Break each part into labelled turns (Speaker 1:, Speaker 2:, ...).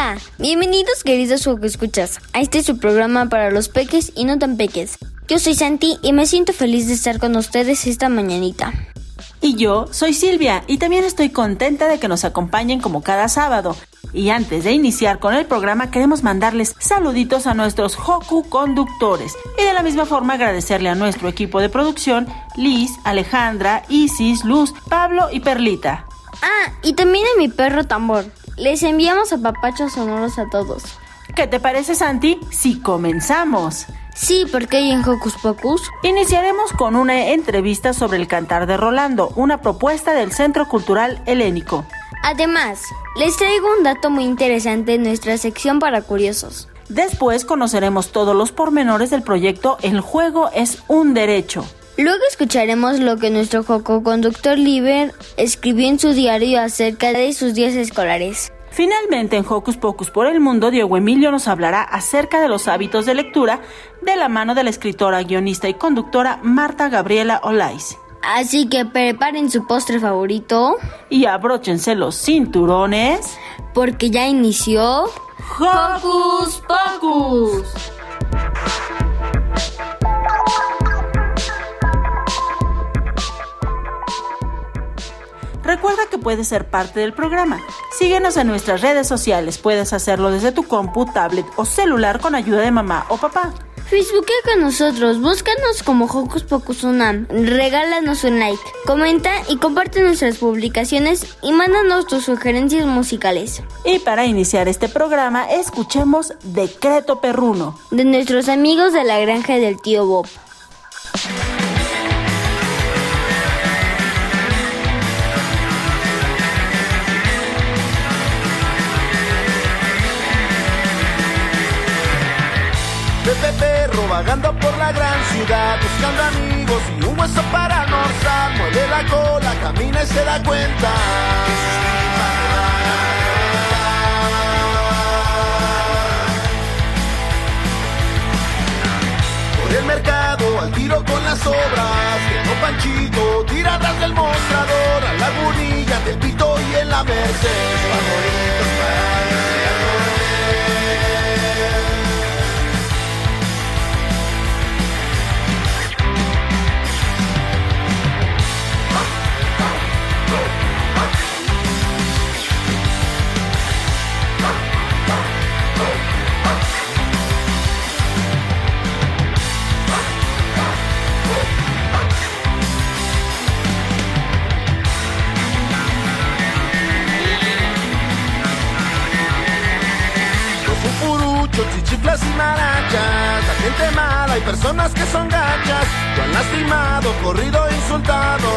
Speaker 1: Hola, bienvenidos queridos que escuchas a este es su programa para los peques y no tan peques. Yo soy Santi y me siento feliz de estar con ustedes esta mañanita.
Speaker 2: Y yo soy Silvia y también estoy contenta de que nos acompañen como cada sábado. Y antes de iniciar con el programa queremos mandarles saluditos a nuestros Hoku conductores y de la misma forma agradecerle a nuestro equipo de producción, Liz, Alejandra, Isis, Luz, Pablo y Perlita.
Speaker 1: Ah, y también a mi perro tambor. Les enviamos a papachos sonoros a todos.
Speaker 2: ¿Qué te parece, Santi? Si comenzamos.
Speaker 1: Sí, porque hay en Hocus Pocus.
Speaker 2: Iniciaremos con una entrevista sobre el cantar de Rolando, una propuesta del Centro Cultural Helénico.
Speaker 1: Además, les traigo un dato muy interesante en nuestra sección para curiosos.
Speaker 2: Después conoceremos todos los pormenores del proyecto El juego es un derecho.
Speaker 1: Luego escucharemos lo que nuestro Joco conductor Liber escribió en su diario acerca de sus días escolares.
Speaker 2: Finalmente, en Hocus Pocus por el Mundo, Diego Emilio nos hablará acerca de los hábitos de lectura de la mano de la escritora, guionista y conductora Marta Gabriela Olais.
Speaker 1: Así que preparen su postre favorito
Speaker 2: y abróchense los cinturones
Speaker 1: porque ya inició
Speaker 2: Hocus Pocus. Recuerda que puedes ser parte del programa. Síguenos en nuestras redes sociales. Puedes hacerlo desde tu compu, tablet o celular con ayuda de mamá o papá.
Speaker 1: Facebookea con nosotros, búscanos como Hocus Pocus Unam, regálanos un like, comenta y comparte nuestras publicaciones y mándanos tus sugerencias musicales.
Speaker 2: Y para iniciar este programa, escuchemos Decreto Perruno
Speaker 1: de nuestros amigos de la granja del tío Bob.
Speaker 3: Vagando por la gran ciudad, buscando amigos y un hueso para almorzar. Mueve la cola, camina y se da cuenta. Por el mercado, al tiro con las obras, llegó Panchito, tiradas del mostrador, a la burnilla del pito y en la para la gente mala y personas que son gachas, lo han lastimado, corrido, insultado.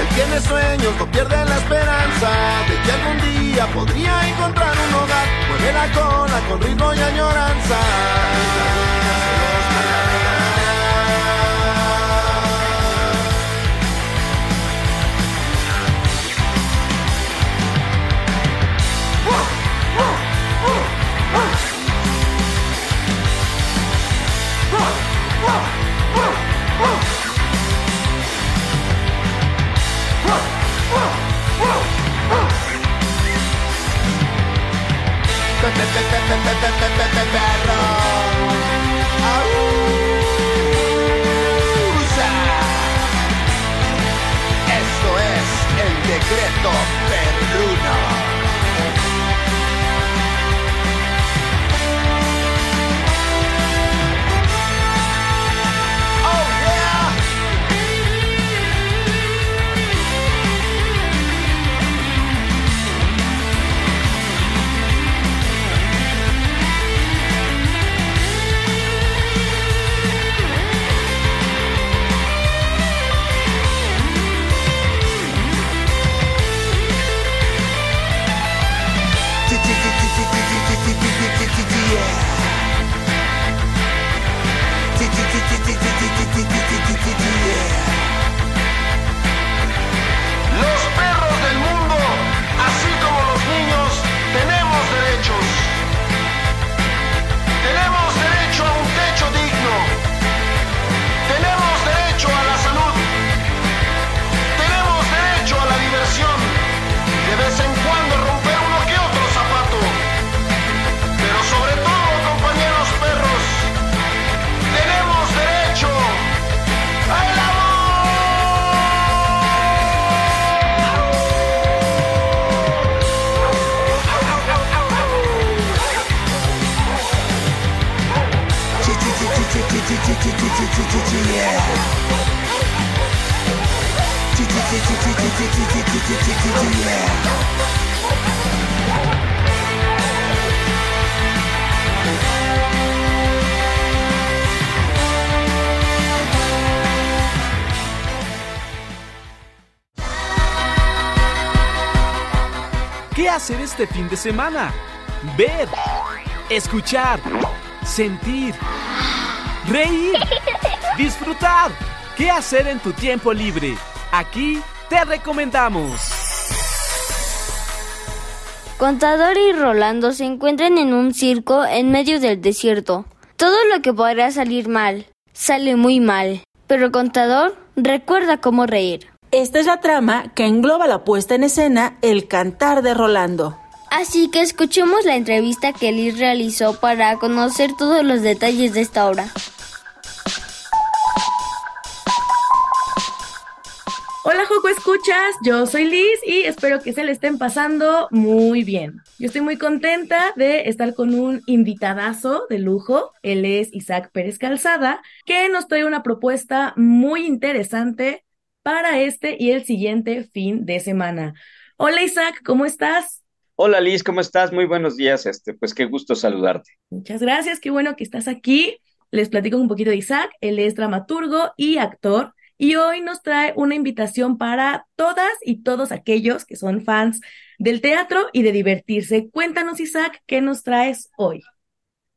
Speaker 3: Él tiene sueños, no pierde la esperanza de que algún día podría encontrar un hogar. Mueve la cola con ritmo y añoranza. Esto es el decreto perruno.
Speaker 4: Este fin de semana? Ver, escuchar, sentir, reír, disfrutar. ¿Qué hacer en tu tiempo libre? Aquí te recomendamos.
Speaker 1: Contador y Rolando se encuentran en un circo en medio del desierto. Todo lo que podrá salir mal, sale muy mal. Pero Contador recuerda cómo reír.
Speaker 2: Esta es la trama que engloba la puesta en escena El cantar de Rolando.
Speaker 1: Así que escuchemos la entrevista que Liz realizó para conocer todos los detalles de esta obra.
Speaker 5: Hola Joco Escuchas, yo soy Liz y espero que se le estén pasando muy bien. Yo estoy muy contenta de estar con un invitadazo de lujo. Él es Isaac Pérez Calzada, que nos trae una propuesta muy interesante para este y el siguiente fin de semana. Hola Isaac, ¿cómo estás?
Speaker 6: Hola Liz, ¿cómo estás? Muy buenos días. Este, pues qué gusto saludarte.
Speaker 5: Muchas gracias, qué bueno que estás aquí. Les platico un poquito de Isaac. Él es dramaturgo y actor y hoy nos trae una invitación para todas y todos aquellos que son fans del teatro y de divertirse. Cuéntanos Isaac, ¿qué nos traes hoy?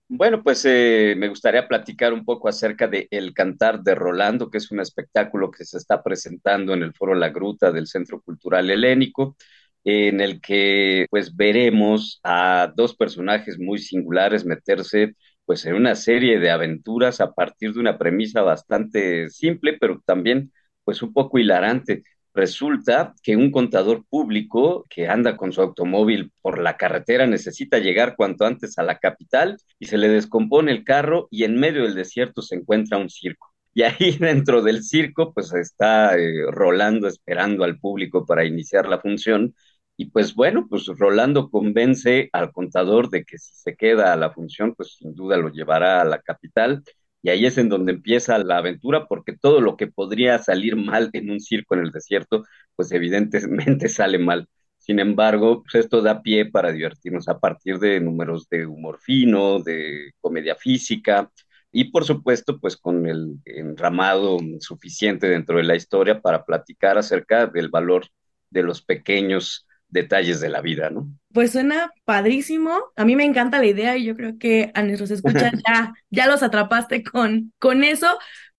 Speaker 6: Bueno, pues eh, me gustaría platicar un poco acerca de El Cantar de Rolando, que es un espectáculo que se está presentando en el Foro La Gruta del Centro Cultural Helénico, en el que pues veremos a dos personajes muy singulares meterse pues en una serie de aventuras a partir de una premisa bastante simple, pero también pues un poco hilarante. Resulta que un contador público que anda con su automóvil por la carretera necesita llegar cuanto antes a la capital y se le descompone el carro y en medio del desierto se encuentra un circo. Y ahí dentro del circo pues está eh, Rolando esperando al público para iniciar la función y pues bueno, pues Rolando convence al contador de que si se queda a la función pues sin duda lo llevará a la capital y ahí es en donde empieza la aventura, porque todo lo que podría salir mal en un circo en el desierto, pues evidentemente sale mal. Sin embargo, pues esto da pie para divertirnos a partir de números de humor fino, de comedia física y por supuesto, pues con el enramado suficiente dentro de la historia para platicar acerca del valor de los pequeños detalles de la vida, ¿no?
Speaker 5: Pues suena padrísimo. A mí me encanta la idea y yo creo que a nuestros escuchas ya, ya los atrapaste con, con eso.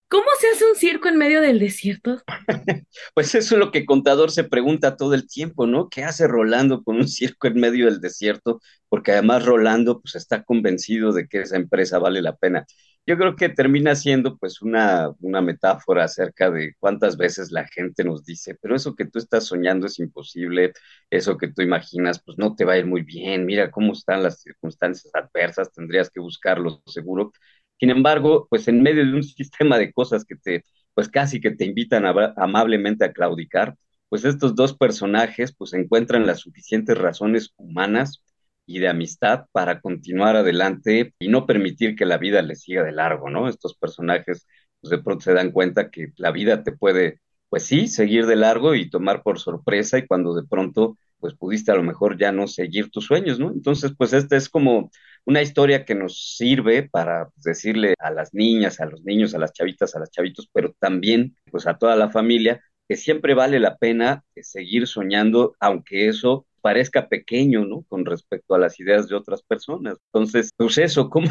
Speaker 5: ¿Cómo se hace un circo en medio del desierto?
Speaker 6: Pues eso es lo que Contador se pregunta todo el tiempo, ¿no? ¿Qué hace Rolando con un circo en medio del desierto? Porque además Rolando pues está convencido de que esa empresa vale la pena. Yo creo que termina siendo pues una, una metáfora acerca de cuántas veces la gente nos dice, pero eso que tú estás soñando es imposible, eso que tú imaginas pues no te va a ir muy bien, mira cómo están las circunstancias adversas, tendrías que buscarlo seguro. Sin embargo, pues en medio de un sistema de cosas que te, pues casi que te invitan amablemente a claudicar, pues estos dos personajes pues encuentran las suficientes razones humanas y de amistad para continuar adelante y no permitir que la vida les siga de largo, ¿no? Estos personajes pues de pronto se dan cuenta que la vida te puede, pues sí, seguir de largo y tomar por sorpresa y cuando de pronto pues pudiste a lo mejor ya no seguir tus sueños, ¿no? Entonces, pues esta es como una historia que nos sirve para pues, decirle a las niñas, a los niños, a las chavitas, a las chavitos, pero también pues a toda la familia que siempre vale la pena seguir soñando, aunque eso parezca pequeño, ¿no? Con respecto a las ideas de otras personas. Entonces, pues eso, ¿cómo,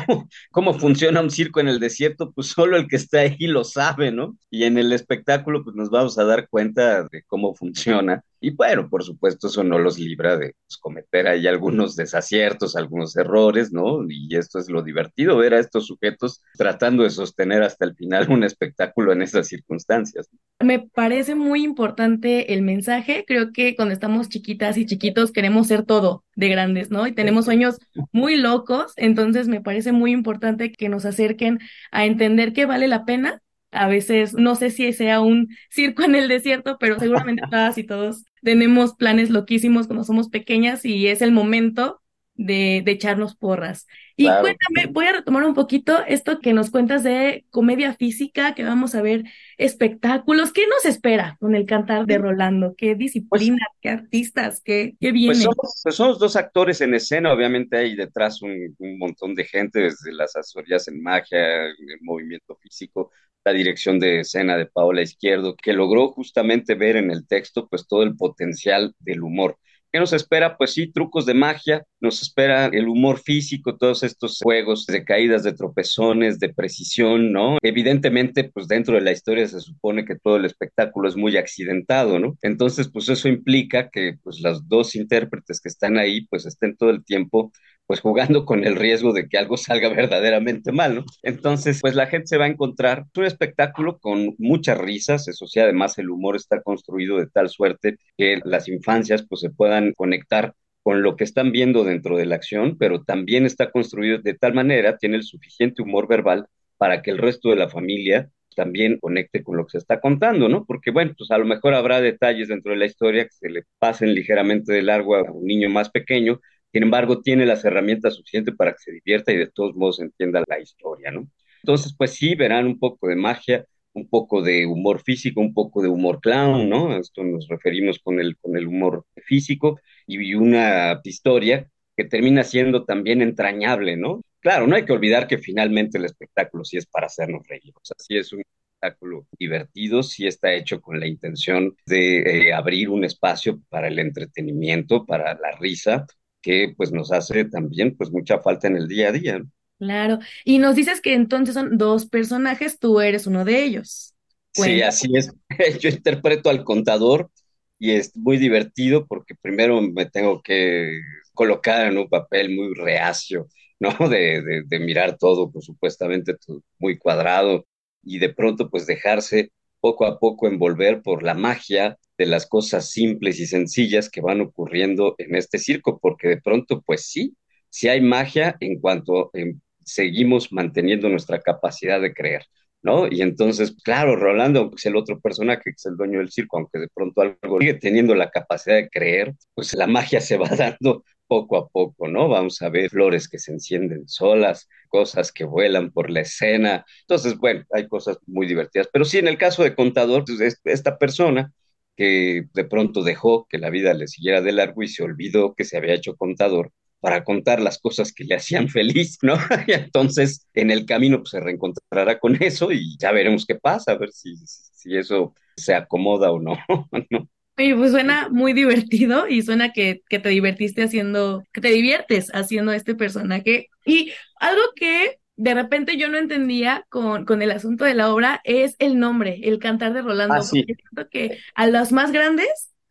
Speaker 6: cómo funciona un circo en el desierto? Pues solo el que está ahí lo sabe, ¿no? Y en el espectáculo, pues nos vamos a dar cuenta de cómo funciona y bueno, por supuesto, eso no los libra de pues, cometer ahí algunos desaciertos, algunos errores, ¿no? Y esto es lo divertido, ver a estos sujetos tratando de sostener hasta el final un espectáculo en esas circunstancias.
Speaker 5: Me parece muy importante el mensaje. Creo que cuando estamos chiquitas y chiquitos queremos ser todo de grandes, ¿no? Y tenemos sueños muy locos, entonces me parece muy importante que nos acerquen a entender que vale la pena a veces, no sé si sea un circo en el desierto, pero seguramente todas y todos tenemos planes loquísimos cuando somos pequeñas y es el momento de, de echarnos porras. Y cuéntame, voy a retomar un poquito esto que nos cuentas de comedia física, que vamos a ver espectáculos. ¿Qué nos espera con el cantar de Rolando? ¿Qué disciplina? Pues ¿Qué artistas? ¿Qué, qué viene?
Speaker 6: Pues somos, pues somos, dos actores en escena, obviamente hay detrás un, un montón de gente, desde las asesorías en magia, el movimiento físico, la dirección de escena de Paola Izquierdo, que logró justamente ver en el texto pues todo el potencial del humor. ¿Qué nos espera? Pues sí, trucos de magia, nos espera el humor físico, todos estos juegos de caídas, de tropezones, de precisión, ¿no? Evidentemente, pues dentro de la historia se supone que todo el espectáculo es muy accidentado, ¿no? Entonces, pues eso implica que pues las dos intérpretes que están ahí, pues estén todo el tiempo pues jugando con el riesgo de que algo salga verdaderamente mal, ¿no? Entonces, pues la gente se va a encontrar un espectáculo con muchas risas, eso sí, además el humor está construido de tal suerte que las infancias pues se puedan conectar con lo que están viendo dentro de la acción, pero también está construido de tal manera, tiene el suficiente humor verbal para que el resto de la familia también conecte con lo que se está contando, ¿no? Porque, bueno, pues a lo mejor habrá detalles dentro de la historia que se le pasen ligeramente de largo a un niño más pequeño, sin embargo, tiene las herramientas suficientes para que se divierta y de todos modos entienda la historia, ¿no? Entonces, pues sí, verán un poco de magia, un poco de humor físico, un poco de humor clown, ¿no? A esto nos referimos con el, con el humor físico y una historia que termina siendo también entrañable, ¿no? Claro, no hay que olvidar que finalmente el espectáculo sí es para hacernos reír, o sea, sí es un espectáculo divertido, sí está hecho con la intención de eh, abrir un espacio para el entretenimiento, para la risa, que pues nos hace también pues mucha falta en el día a día.
Speaker 5: Claro, y nos dices que entonces son dos personajes, tú eres uno de ellos.
Speaker 6: Sí, así es. Yo interpreto al contador y es muy divertido porque primero me tengo que colocar en un papel muy reacio, ¿no? De, de, mirar todo, pues supuestamente muy cuadrado y de pronto pues dejarse poco a poco envolver por la magia de las cosas simples y sencillas que van ocurriendo en este circo, porque de pronto, pues sí, sí hay magia en cuanto em, seguimos manteniendo nuestra capacidad de creer, ¿no? Y entonces, claro, Rolando es el otro personaje que es el dueño del circo, aunque de pronto algo sigue teniendo la capacidad de creer, pues la magia se va dando poco a poco, ¿no? Vamos a ver flores que se encienden solas, cosas que vuelan por la escena. Entonces, bueno, hay cosas muy divertidas. Pero sí, en el caso de Contador, pues, esta persona que de pronto dejó que la vida le siguiera de largo y se olvidó que se había hecho contador para contar las cosas que le hacían feliz, ¿no? Y entonces en el camino pues, se reencontrará con eso y ya veremos qué pasa, a ver si, si eso se acomoda o no, ¿no?
Speaker 5: Oye, pues suena muy divertido y suena que, que te divertiste haciendo, que te diviertes haciendo este personaje. Y algo que de repente yo no entendía con, con el asunto de la obra, es el nombre, el cantar de Rolando.
Speaker 6: Ah, sí.
Speaker 5: porque siento que a los más grandes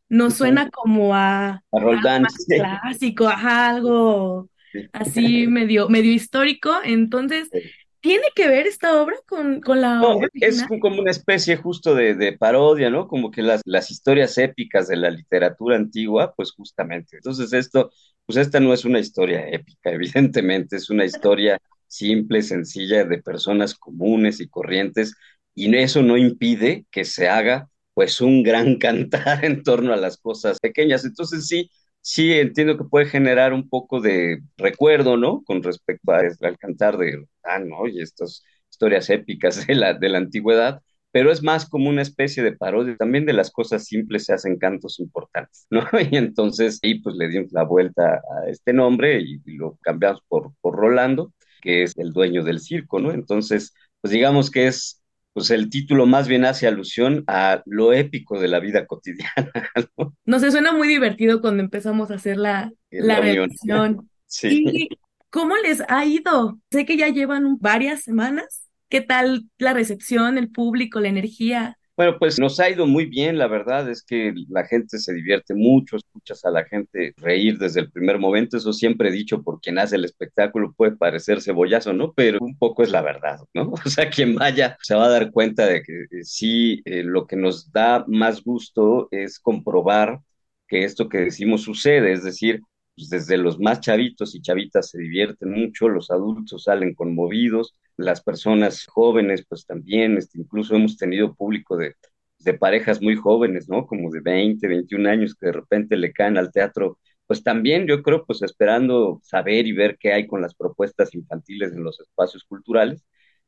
Speaker 5: nos suena como a,
Speaker 6: A Roldán,
Speaker 5: más
Speaker 6: sí.
Speaker 5: clásico, ajá, algo
Speaker 6: Sí.
Speaker 5: así medio, medio histórico. Entonces. ¿tiene que ver esta obra con, con la
Speaker 6: No,
Speaker 5: obra
Speaker 6: es como una especie justo de, de parodia, ¿no? Como que las, las historias épicas de la literatura antigua, pues justamente. Entonces esto, pues esta no es una historia épica, evidentemente, es una historia simple, sencilla, de personas comunes y corrientes, y eso no impide que se haga, pues, un gran cantar en torno a las cosas pequeñas. Entonces sí, sí entiendo que puede generar un poco de recuerdo, ¿no? Con respecto a- al cantar de, ah, ¿no? Y estas historias épicas de la, de la antigüedad, pero es más como una especie de parodia. También de las cosas simples se hacen cantos importantes, ¿no? Y entonces, y pues le dimos la vuelta a este nombre y, y lo cambiamos por, por Rolando, que es el dueño del circo, ¿no? Entonces, pues digamos que es, pues el título más bien hace alusión a lo épico de la vida cotidiana, ¿no?
Speaker 5: No sé, suena muy divertido cuando empezamos a hacer la, la.
Speaker 6: Sí.
Speaker 5: ¿Y cómo les ha ido? Sé que ya llevan varias semanas. ¿Qué tal la recepción, el público, la energía?
Speaker 6: Bueno, pues nos ha ido muy bien, la verdad es que la gente se divierte mucho, escuchas a la gente reír desde el primer momento, eso siempre he dicho por quien hace el espectáculo puede parecer cebollazo, ¿no? Pero un poco es la verdad, ¿no? O sea, quien vaya se va a dar cuenta de que eh, sí, eh, lo que nos da más gusto es comprobar que esto que decimos sucede, es decir, pues desde los más chavitos y chavitas se divierten mucho, los adultos salen conmovidos, las personas jóvenes, pues también, este, incluso hemos tenido público de, de parejas muy jóvenes, ¿no? Como de 20, 21 años que de repente le caen al teatro, pues también yo creo, pues esperando saber y ver qué hay con las propuestas infantiles en los espacios culturales.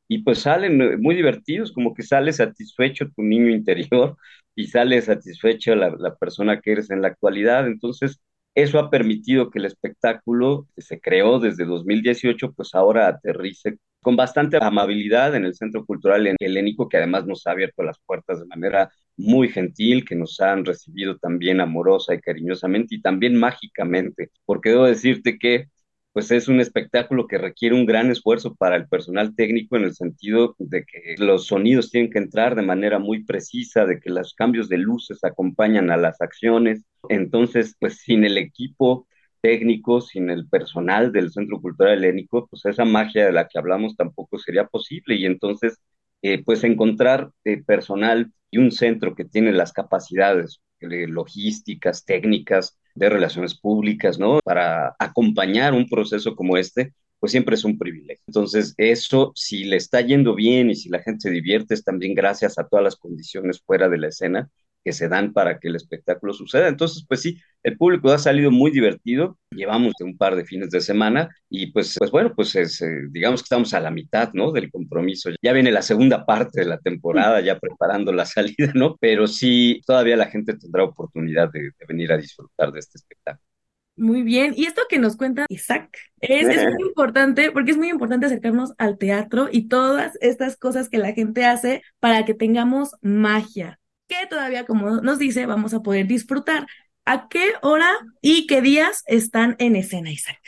Speaker 6: Y pues salen eh, muy divertidos, como que sale satisfecho tu niño interior y sale satisfecho la, la persona que eres en la actualidad. Entonces, eso ha permitido que el espectáculo que se creó desde 2018, pues ahora aterrice con bastante amabilidad en el Centro Cultural Helénico, que además nos ha abierto las puertas de manera muy gentil, que nos han recibido también amorosa y cariñosamente y también mágicamente, porque debo decirte que pues es un espectáculo que requiere un gran esfuerzo para el personal técnico en el sentido de que los sonidos tienen que entrar de manera muy precisa, de que los cambios de luces acompañan a las acciones. Entonces, pues sin el equipo técnico, sin el personal del Centro Cultural Helénico, pues esa magia de la que hablamos tampoco sería posible. Y entonces, eh, pues encontrar eh, personal y un centro que tiene las capacidades logísticas, técnicas, de relaciones públicas, ¿no? Para acompañar un proceso como este, pues siempre es un privilegio. Entonces, eso, si le está yendo bien y si la gente se divierte, es también gracias a todas las condiciones fuera de la escena que se dan para que el espectáculo suceda. Entonces, pues sí, el público ha salido muy divertido, llevamos un par de fines de semana y pues, pues bueno, pues es, eh, digamos que estamos a la mitad, ¿no? Del compromiso. Ya viene la segunda parte de la temporada, ya preparando la salida, ¿no? Pero sí, todavía la gente tendrá oportunidad de, de venir a disfrutar de este espectáculo.
Speaker 5: Muy bien. Y esto que nos cuenta Isaac es, es muy importante porque es muy importante acercarnos al teatro y todas estas cosas que la gente hace para que tengamos magia, que todavía, como nos dice, vamos a poder disfrutar. ¿A qué hora y qué días están en escena, Isaac?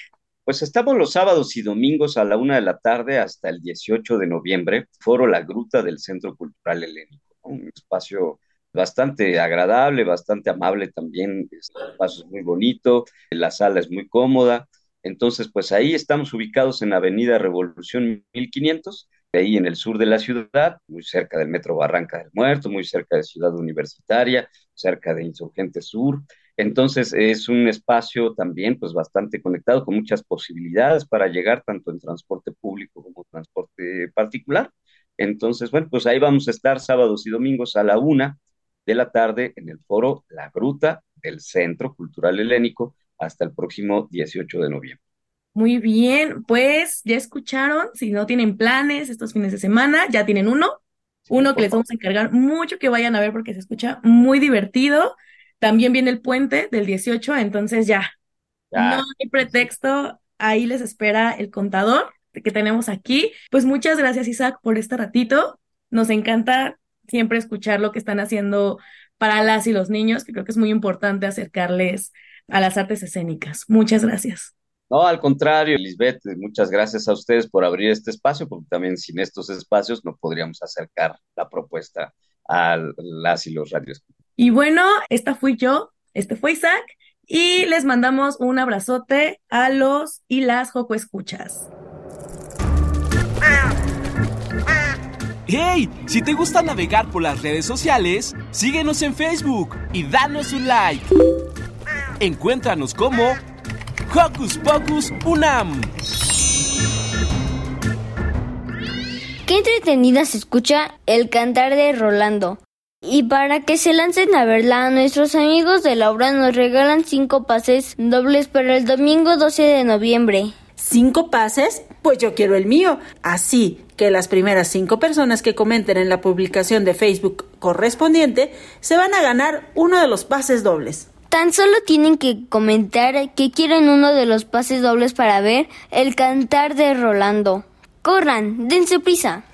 Speaker 6: Pues estamos los sábados y domingos a la una de la tarde hasta el 18 de noviembre, Foro La Gruta del Centro Cultural Helénico, un espacio bastante agradable, bastante amable también, el espacio es muy bonito, la sala es muy cómoda, entonces pues ahí estamos ubicados en Avenida Revolución 1500, ahí en el sur de la ciudad, muy cerca del Metro Barranca del Muerto, muy cerca de Ciudad Universitaria, cerca de Insurgente Sur, entonces es un espacio también pues bastante conectado con muchas posibilidades para llegar tanto en transporte público como transporte particular. Entonces, bueno, pues ahí vamos a estar sábados y domingos a la una de la tarde en el foro La Gruta del Centro Cultural Helénico hasta el próximo 18 de noviembre.
Speaker 5: Muy bien, pues ya escucharon, si no tienen planes estos fines de semana, ya tienen uno, uno que les vamos a encargar mucho que vayan a ver porque se escucha muy divertido. También viene el puente del 18, entonces ya,
Speaker 6: Ya.
Speaker 5: no hay pretexto, ahí les espera el contador que tenemos aquí. Pues muchas gracias, Isaac, por este ratito. Nos encanta siempre escuchar lo que están haciendo para las y los niños, que creo que es muy importante acercarles a las artes escénicas. Muchas gracias.
Speaker 6: No, al contrario, Lisbeth, muchas gracias a ustedes por abrir este espacio, porque también sin estos espacios no podríamos acercar la propuesta a las y los radios.
Speaker 5: Y bueno, esta fui yo, este fue Isaac, y les mandamos un abrazote a los y las Joco Escuchas.
Speaker 1: ¡Hey! Si te gusta navegar por las redes sociales, síguenos en Facebook y danos un like. Encuéntranos como Hocus Pocus Unam.
Speaker 4: Qué entretenida se escucha el cantar de Rolando. Y para que se lancen a verla, nuestros amigos de la obra nos regalan cinco pases dobles para el domingo 12 de noviembre.
Speaker 2: ¿Cinco pases? Pues yo quiero el mío. Así que las primeras cinco personas que comenten en la publicación de Facebook correspondiente se van a ganar uno de los pases dobles.
Speaker 4: Tan solo tienen que comentar que quieren uno de los pases dobles para ver el cantar de Rolando. Corran, dense prisa.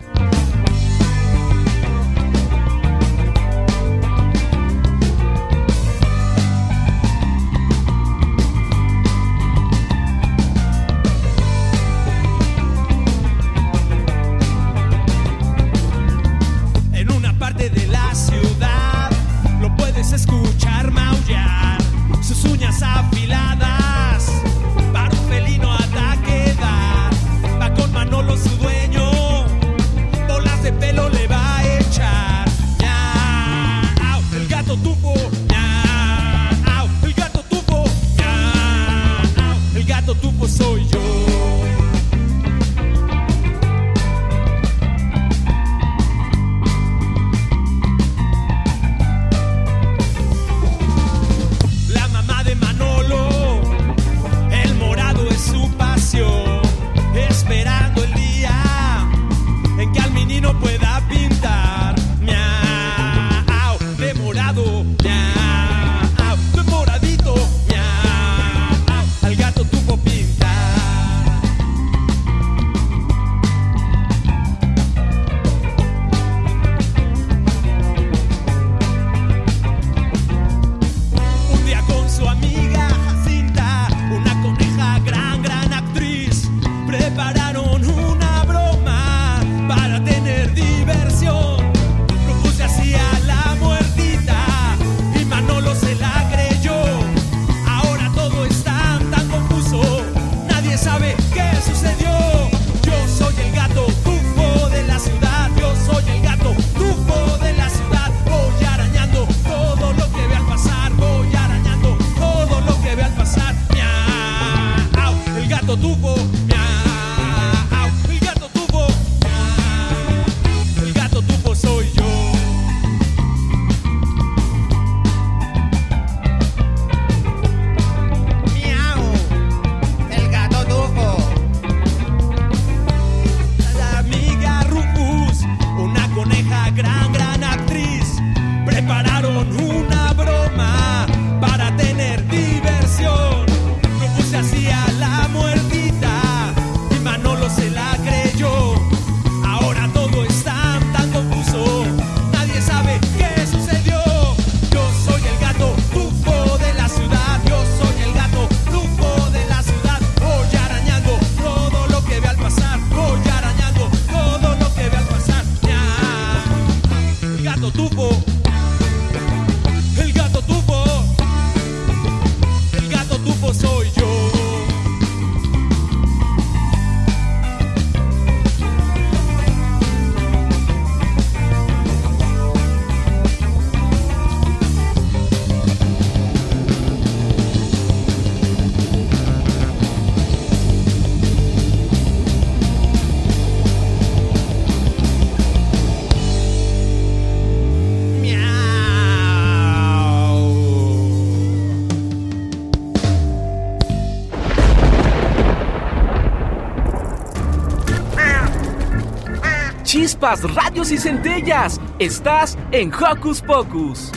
Speaker 1: Radios y centellas. Estás en Hocus Pocus.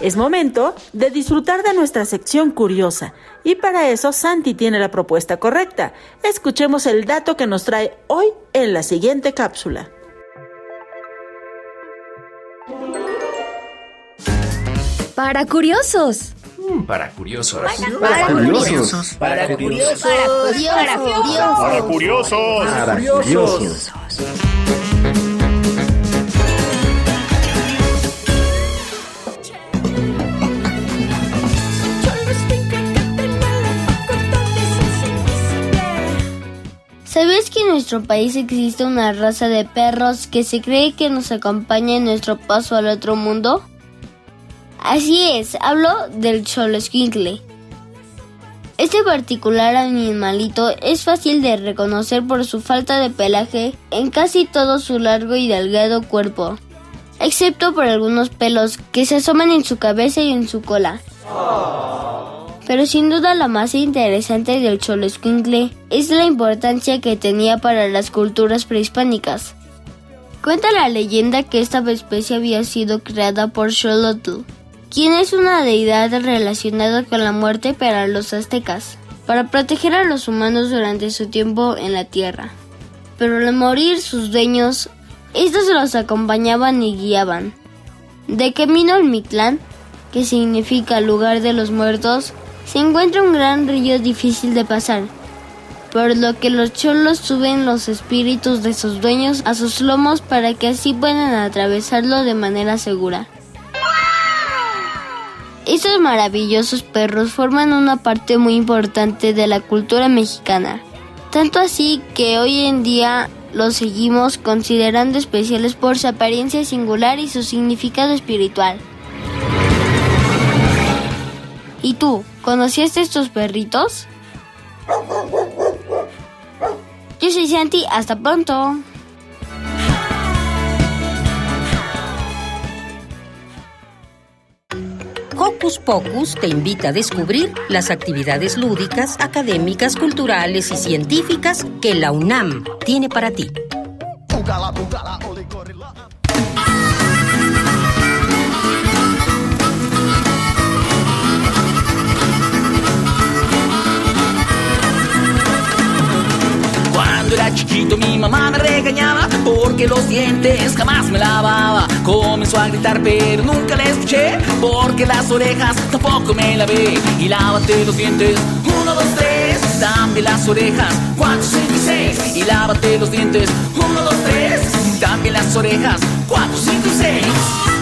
Speaker 2: Es momento de disfrutar de nuestra sección curiosa y para eso Santi tiene la propuesta correcta. Escuchemos el dato que nos trae hoy en la siguiente cápsula.
Speaker 7: Para curiosos.
Speaker 8: Mm, para curiosos.
Speaker 9: Para, curiosos.
Speaker 10: Para curiosos.
Speaker 11: Para curiosos.
Speaker 9: Para curiosos.
Speaker 10: Para curiosos.
Speaker 1: ¿Sabes que en nuestro país existe una raza de perros que se cree que nos acompaña en nuestro paso al otro mundo? Así es, hablo del Cholosquinkle. Este particular animalito es fácil de reconocer por su falta de pelaje en casi todo su largo y delgado cuerpo, excepto por algunos pelos que se asoman en su cabeza y en su cola. Pero sin duda lo más interesante del Cholosquinkle es la importancia que tenía para las culturas prehispánicas. Cuenta la leyenda que esta especie había sido creada por Xolotl, quien es una deidad relacionada con la muerte para los aztecas, para proteger a los humanos durante su tiempo en la tierra. Pero al morir sus dueños, estos los acompañaban y guiaban. De camino al Mictlán, que significa lugar de los muertos, se encuentra un gran río difícil de pasar, por lo que los cholos suben los espíritus de sus dueños a sus lomos para que así puedan atravesarlo de manera segura. Estos maravillosos perros forman una parte muy importante de la cultura mexicana, tanto así que hoy en día los seguimos considerando especiales por su apariencia singular y su significado espiritual. ¿Y tú, conociste estos perritos? Yo soy Santi, hasta pronto.
Speaker 12: Hocus Pocus te invita a descubrir las actividades lúdicas, académicas, culturales y científicas que la UNAM tiene para ti.
Speaker 13: Cuando era chiquito mi mamá me regañaba los dientes jamás me lavaba. Comenzó a gritar pero nunca la escuché porque las orejas tampoco me lavé. Y lávate los dientes, uno, dos, tres. También las orejas, cuatro, cinco y seis. Y lávate los dientes, uno, dos, tres. También las orejas, cuatro, cinco y seis.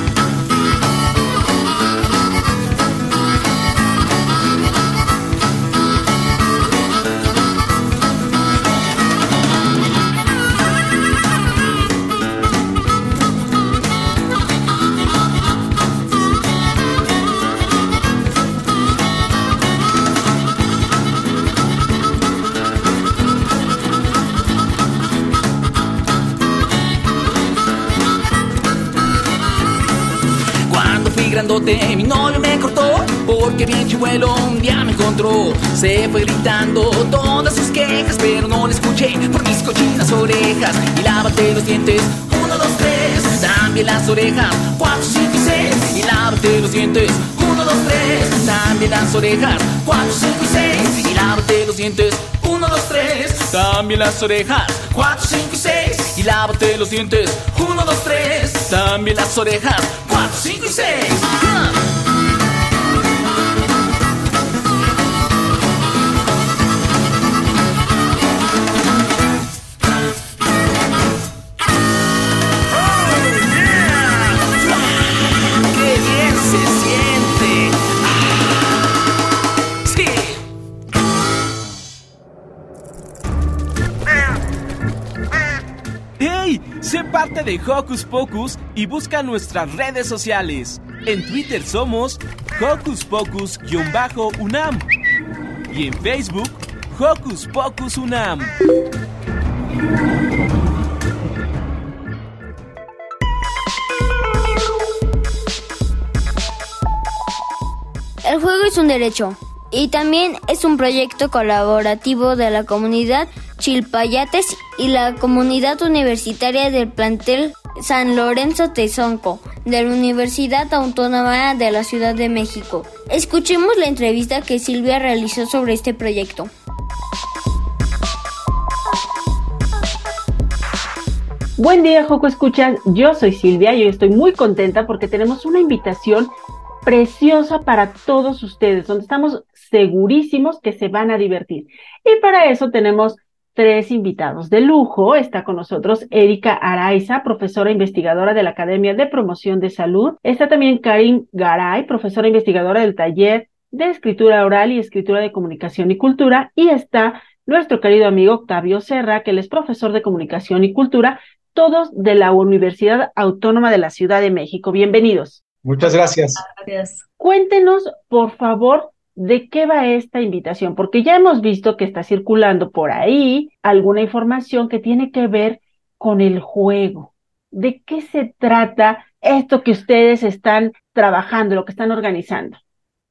Speaker 13: Grandote, mi novio me cortó porque bien chivuelo un día me encontró. Se fue gritando todas sus quejas, pero no le escuché por mis cochinas orejas. Y lávate los dientes, uno, dos, tres. También las orejas, cuatro, cinco y seis. Y lávate los dientes, uno, dos, tres. También las orejas, cuatro, cinco y seis. Y lávate los dientes, uno, dos, tres. También las orejas, cuatro, cinco y seis. Y lávate los dientes, uno, dos, tres. También las orejas, 4,
Speaker 4: 5 e 6. De Hocus Pocus y busca nuestras redes sociales. En Twitter somos Hocus Pocus-UNAM y en Facebook Hocus Pocus UNAM.
Speaker 1: El juego es un derecho y también es un proyecto colaborativo de la comunidad Chilpayates y la comunidad universitaria del plantel San Lorenzo Tezonco de la Universidad Autónoma de la Ciudad de México. Escuchemos la entrevista que Silvia realizó sobre este proyecto.
Speaker 2: Buen día, Joco Escuchas. Yo soy Silvia y hoy estoy muy contenta porque tenemos una invitación
Speaker 14: preciosa para todos ustedes, donde estamos segurísimos que se van a divertir. Y para eso tenemos tres invitados de lujo. Está con nosotros Erika Araiza, profesora investigadora de la Academia de Promoción de Salud. Está también Karim Garay, profesora investigadora del taller de escritura oral y escritura de comunicación y cultura. Y está nuestro querido amigo Octavio Serra, que él es profesor de comunicación y cultura, todos de la Universidad Autónoma de la Ciudad de México. Bienvenidos.
Speaker 7: Muchas gracias.
Speaker 15: Gracias.
Speaker 14: Cuéntenos, por favor, de qué va esta invitación, porque ya hemos visto que está circulando por ahí alguna información que tiene que ver con el juego. ¿De qué se trata esto que ustedes están trabajando, lo que están organizando?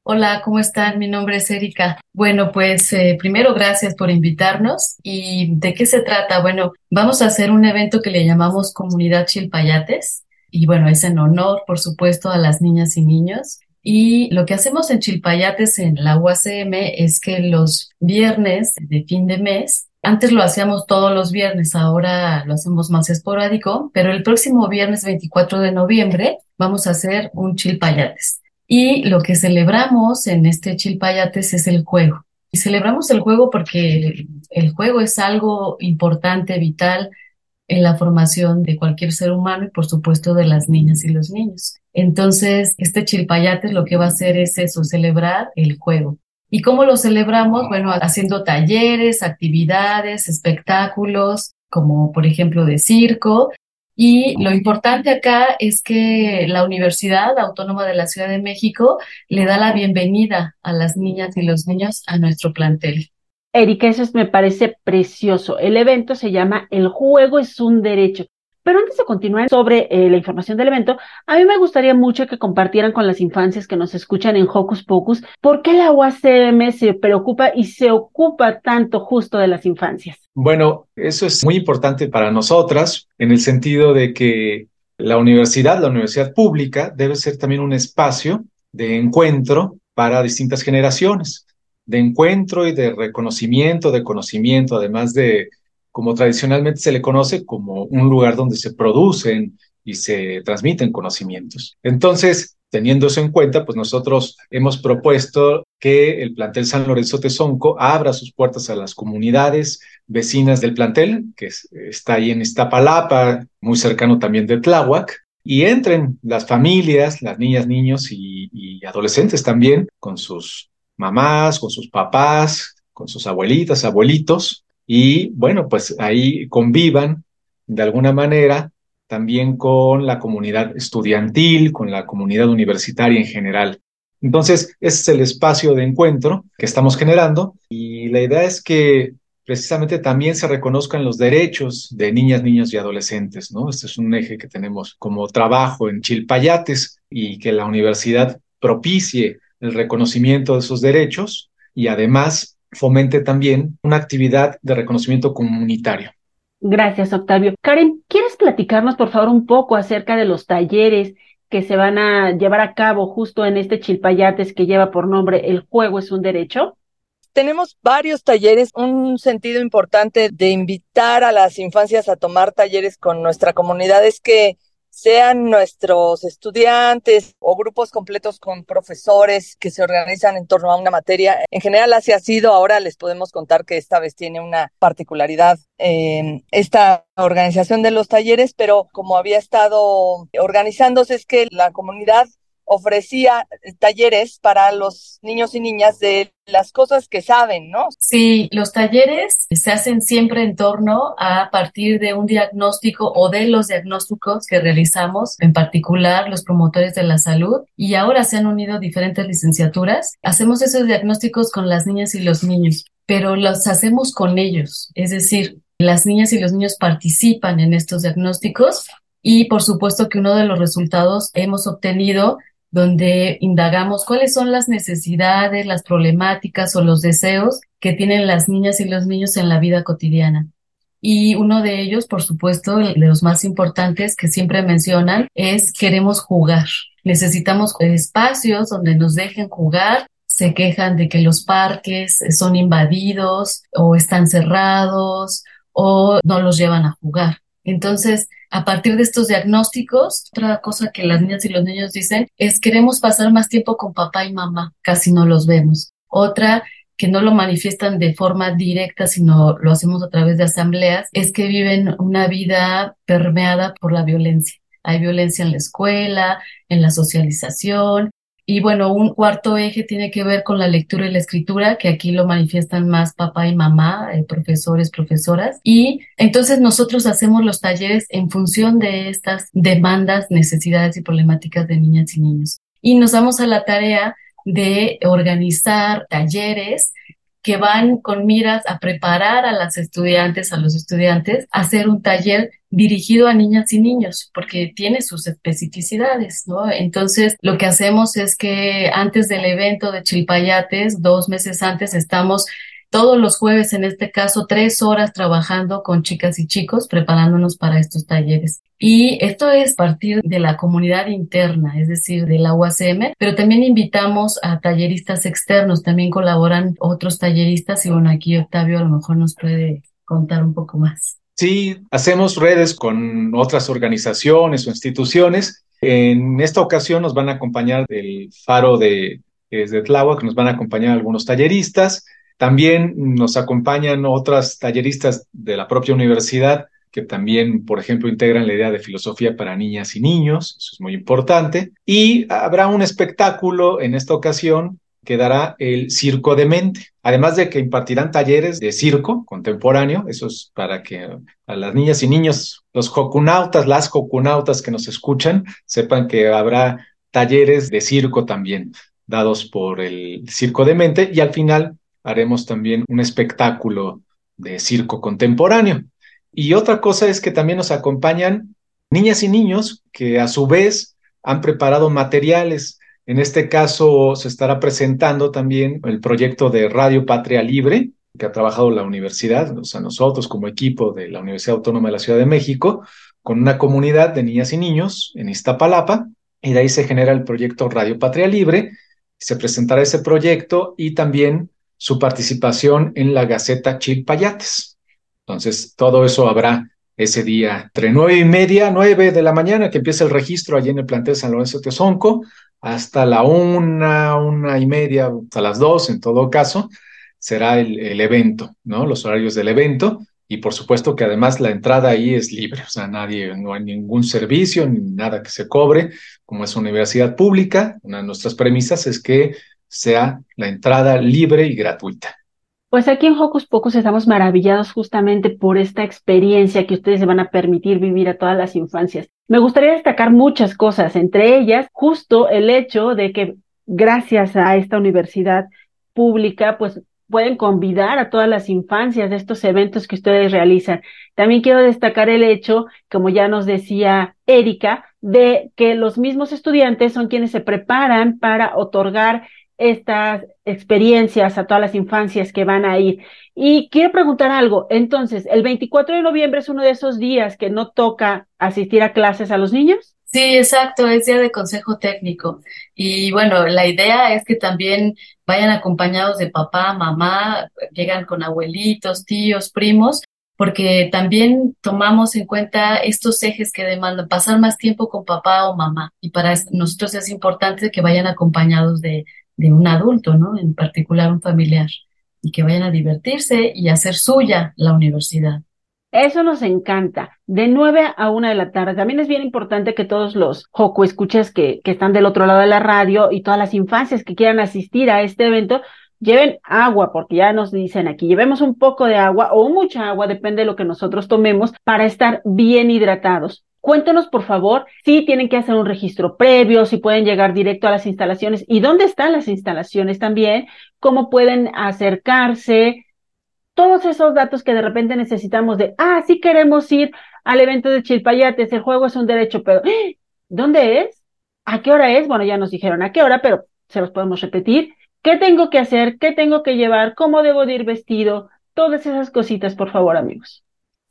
Speaker 8: Hola, ¿cómo están? Mi nombre es Erika. Bueno, pues eh, primero gracias por invitarnos. ¿Y de qué se trata? Bueno, vamos a hacer un evento que le llamamos Comunidad Chilpayates. Y bueno, es en honor, por supuesto, a las niñas y niños. Y lo que hacemos en Chilpayates, en la UACM, es que los viernes de fin de mes, antes lo hacíamos todos los viernes, ahora lo hacemos más esporádico, pero el próximo viernes 24 de noviembre vamos a hacer un Chilpayates. Y lo que celebramos en este Chilpayates es el juego. Y celebramos el juego porque el juego es algo importante, vital en la formación de cualquier ser humano y por supuesto de las niñas y los niños. Entonces, este chilpayate lo que va a hacer es eso, celebrar el juego. ¿Y cómo lo celebramos? Bueno, haciendo talleres, actividades, espectáculos, como por ejemplo de circo. Y lo importante acá es que la Universidad Autónoma de la Ciudad de México le da la bienvenida a las niñas y los niños a nuestro plantel.
Speaker 14: Erika, eso me parece precioso. El evento se llama El juego es un derecho. Pero antes de continuar sobre eh, la información del evento, a mí me gustaría mucho que compartieran con las infancias que nos escuchan en Hocus Pocus por qué la UACM se preocupa y se ocupa tanto justo de las infancias.
Speaker 7: Bueno, eso es muy importante para nosotras en el sentido de que la universidad, la universidad pública, debe ser también un espacio de encuentro para distintas generaciones de encuentro y de reconocimiento, de conocimiento, además de, como tradicionalmente se le conoce, como un lugar donde se producen y se transmiten conocimientos. Entonces, teniendo eso en cuenta, pues nosotros hemos propuesto que el plantel San Lorenzo Tezonco abra sus puertas a las comunidades vecinas del plantel, que está ahí en Iztapalapa, muy cercano también de Tláhuac, y entren las familias, las niñas, niños y, y adolescentes también con sus mamás, con sus papás, con sus abuelitas, abuelitos, y bueno, pues ahí convivan de alguna manera también con la comunidad estudiantil, con la comunidad universitaria en general. Entonces, ese es el espacio de encuentro que estamos generando y la idea es que precisamente también se reconozcan los derechos de niñas, niños y adolescentes, ¿no? Este es un eje que tenemos como trabajo en Chilpayates y que la universidad propicie el reconocimiento de esos derechos y además fomente también una actividad de reconocimiento comunitario.
Speaker 14: Gracias, Octavio. Karen, ¿quieres platicarnos, por favor, un poco acerca de los talleres que se van a llevar a cabo justo en este Chilpayates que lleva por nombre El juego es un derecho?
Speaker 16: Tenemos varios talleres, un sentido importante de invitar a las infancias a tomar talleres con nuestra comunidad es que sean nuestros estudiantes o grupos completos con profesores que se organizan en torno a una materia. En general así ha sido, ahora les podemos contar que esta vez tiene una particularidad en esta organización de los talleres, pero como había estado organizándose es que la comunidad ofrecía talleres para los niños y niñas de las cosas que saben, ¿no?
Speaker 8: Sí, los talleres se hacen siempre en torno a partir de un diagnóstico o de los diagnósticos que realizamos, en particular los promotores de la salud, y ahora se han unido diferentes licenciaturas. Hacemos esos diagnósticos con las niñas y los niños, pero los hacemos con ellos, es decir, las niñas y los niños participan en estos diagnósticos y por supuesto que uno de los resultados hemos obtenido donde indagamos cuáles son las necesidades, las problemáticas o los deseos que tienen las niñas y los niños en la vida cotidiana. Y uno de ellos, por supuesto, de los más importantes que siempre mencionan, es queremos jugar. Necesitamos espacios donde nos dejen jugar. Se quejan de que los parques son invadidos o están cerrados o no los llevan a jugar. Entonces, a partir de estos diagnósticos, otra cosa que las niñas y los niños dicen es queremos pasar más tiempo con papá y mamá, casi no los vemos. Otra que no lo manifiestan de forma directa, sino lo hacemos a través de asambleas, es que viven una vida permeada por la violencia. Hay violencia en la escuela, en la socialización, y bueno, un cuarto eje tiene que ver con la lectura y la escritura, que aquí lo manifiestan más papá y mamá, eh, profesores, profesoras. Y entonces nosotros hacemos los talleres en función de estas demandas, necesidades y problemáticas de niñas y niños. Y nos damos a la tarea de organizar talleres que van con miras a preparar a las estudiantes, a los estudiantes, a hacer un taller dirigido a niñas y niños, porque tiene sus especificidades, ¿no? Entonces, lo que hacemos es que antes del evento de Chilpayates, dos meses antes, estamos todos los jueves, en este caso, tres horas trabajando con chicas y chicos, preparándonos para estos talleres. Y esto es partir de la comunidad interna, es decir, de la UACM, pero también invitamos a talleristas externos, también colaboran otros talleristas y bueno, aquí Octavio a lo mejor nos puede contar un poco más.
Speaker 7: Sí, hacemos redes con otras organizaciones o instituciones. En esta ocasión nos van a acompañar del Faro de, de Tláhuac, nos van a acompañar algunos talleristas. También nos acompañan otras talleristas de la propia universidad que también, por ejemplo, integran la idea de filosofía para niñas y niños, eso es muy importante. Y habrá un espectáculo en esta ocasión que dará el Circo de Mente, además de que impartirán talleres de circo contemporáneo, eso es para que a las niñas y niños, los jocunautas, las jocunautas que nos escuchan, sepan que habrá talleres de circo también dados por el Circo de Mente y al final haremos también un espectáculo de circo contemporáneo. Y otra cosa es que también nos acompañan niñas y niños que a su vez han preparado materiales. En este caso se estará presentando también el proyecto de Radio Patria Libre que ha trabajado la universidad, o sea, nosotros como equipo de la Universidad Autónoma de la Ciudad de México, con una comunidad de niñas y niños en Iztapalapa, y de ahí se genera el proyecto Radio Patria Libre, se presentará ese proyecto y también su participación en la Gaceta Chilpayates. Entonces, todo eso habrá ese día entre nueve y media, nueve de la mañana, que empieza el registro allí en el plantel San Lorenzo Tezonco, hasta la una, una y media, hasta las dos, en todo caso, será el, el, evento, ¿no? Los horarios del evento. Y por supuesto que además la entrada ahí es libre, o sea, nadie, no hay ningún servicio ni nada que se cobre, como es una universidad pública. Una de nuestras premisas es que sea la entrada libre y gratuita.
Speaker 14: Pues aquí en Hocus Pocus estamos maravillados justamente por esta experiencia que ustedes se van a permitir vivir a todas las infancias. Me gustaría destacar muchas cosas, entre ellas justo el hecho de que gracias a esta universidad pública, pues pueden convidar a todas las infancias de estos eventos que ustedes realizan. También quiero destacar el hecho, como ya nos decía Erika, de que los mismos estudiantes son quienes se preparan para otorgar estas experiencias a todas las infancias que van a ir. Y quiero preguntar algo, entonces, ¿el 24 de noviembre es uno de esos días que no toca asistir a clases a los niños?
Speaker 8: Sí, exacto, es día de consejo técnico. Y bueno, la idea es que también vayan acompañados de papá, mamá, llegan con abuelitos, tíos, primos, porque también tomamos en cuenta estos ejes que demandan pasar más tiempo con papá o mamá. Y para nosotros es importante que vayan acompañados de, de un adulto, ¿no? En particular un familiar, y que vayan a divertirse y hacer suya la universidad.
Speaker 14: Eso nos encanta. De 9 a 1 de la tarde. También es bien importante que todos los Joco escuchas que, que están del otro lado de la radio y todas las infancias que quieran asistir a este evento lleven agua, porque ya nos dicen aquí, llevemos un poco de agua o mucha agua, depende de lo que nosotros tomemos, para estar bien hidratados. Cuéntenos, por favor, si tienen que hacer un registro previo, si pueden llegar directo a las instalaciones y dónde están las instalaciones también, cómo pueden acercarse, todos esos datos que de repente necesitamos de, ah, sí queremos ir al evento de Chilpayates, el juego es un derecho, pero ¡ah! ¿dónde es? ¿A qué hora es? Bueno, ya nos dijeron a qué hora, pero se los podemos repetir. ¿Qué tengo que hacer? ¿Qué tengo que llevar? ¿Cómo debo de ir vestido? Todas esas cositas, por favor, amigos.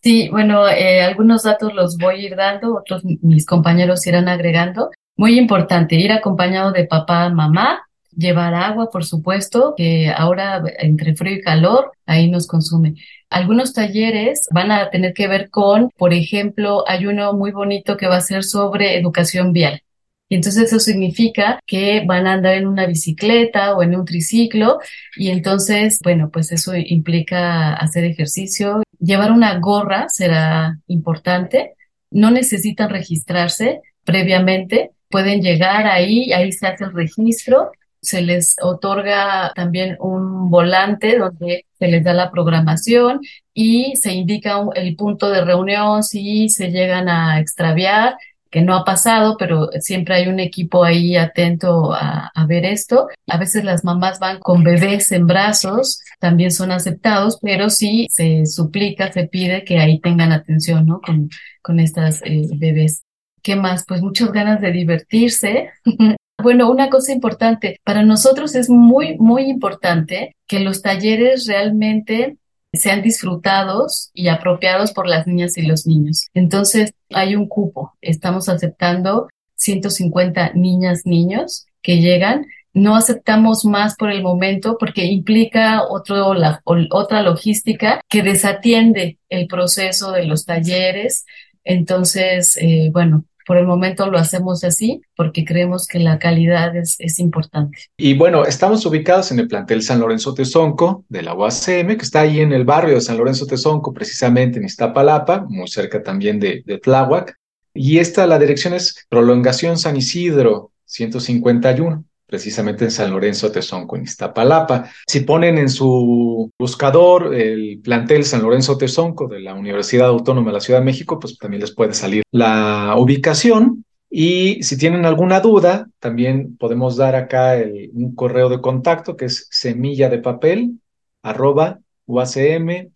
Speaker 8: Sí, bueno, eh, algunos datos los voy a ir dando, otros mis compañeros irán agregando. Muy importante, ir acompañado de papá, mamá, llevar agua, por supuesto, que ahora entre frío y calor, ahí nos consume. Algunos talleres van a tener que ver con, por ejemplo, hay uno muy bonito que va a ser sobre educación vial. Y entonces eso significa que van a andar en una bicicleta o en un triciclo y entonces, bueno, pues eso implica hacer ejercicio. Llevar una gorra será importante. No necesitan registrarse previamente. Pueden llegar ahí, ahí se hace el registro se les otorga también un volante donde se les da la programación y se indica el punto de reunión si se llegan a extraviar que no ha pasado, pero siempre hay un equipo ahí atento a, ver esto. A veces las mamás van con bebés en brazos, también son aceptados, pero sí se suplica, se pide que ahí tengan atención, ¿no? Con, con estas eh, bebés. ¿Qué más? Pues muchas ganas de divertirse. Bueno, una cosa importante, para nosotros es muy, muy importante que los talleres realmente sean disfrutados y apropiados por las niñas y los niños. Entonces, hay un cupo. Estamos aceptando 150 niñas, niños que llegan. No aceptamos más por el momento porque implica otro, otra logística que desatiende el proceso de los talleres. Entonces, eh, bueno, por el momento lo hacemos así porque creemos que la calidad es, es, importante.
Speaker 7: Y bueno, estamos ubicados en el plantel San Lorenzo Tezonco de la UACM, que está ahí en el barrio de San Lorenzo Tezonco, precisamente en Iztapalapa, muy cerca también de, de Tláhuac. Y esta, la dirección es Prolongación San Isidro 151 precisamente en San Lorenzo Tezonco, en Iztapalapa. Si ponen en su buscador el plantel San Lorenzo Tezonco de la Universidad Autónoma de la Ciudad de México, pues también les puede salir la ubicación. Y si tienen alguna duda, también podemos dar acá un correo de contacto que es semilla de papel arroba uacm.edu.mx.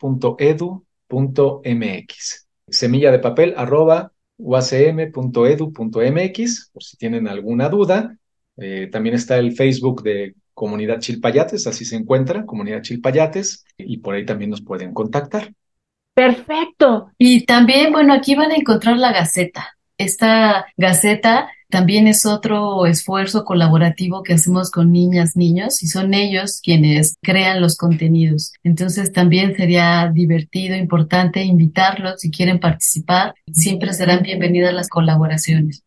Speaker 7: Semilla de papel arroba uacm.edu.mx, por si tienen alguna duda. Eh, también está el Facebook de Comunidad Chilpayates, así se encuentra, Comunidad Chilpayates, y por ahí también nos pueden contactar.
Speaker 8: Perfecto. Y también, bueno, aquí van a encontrar la Gaceta. Esta Gaceta también es otro esfuerzo colaborativo que hacemos con niñas, niños, y son ellos quienes crean los contenidos. Entonces también sería divertido, importante invitarlos si quieren participar. Siempre serán bienvenidas las colaboraciones.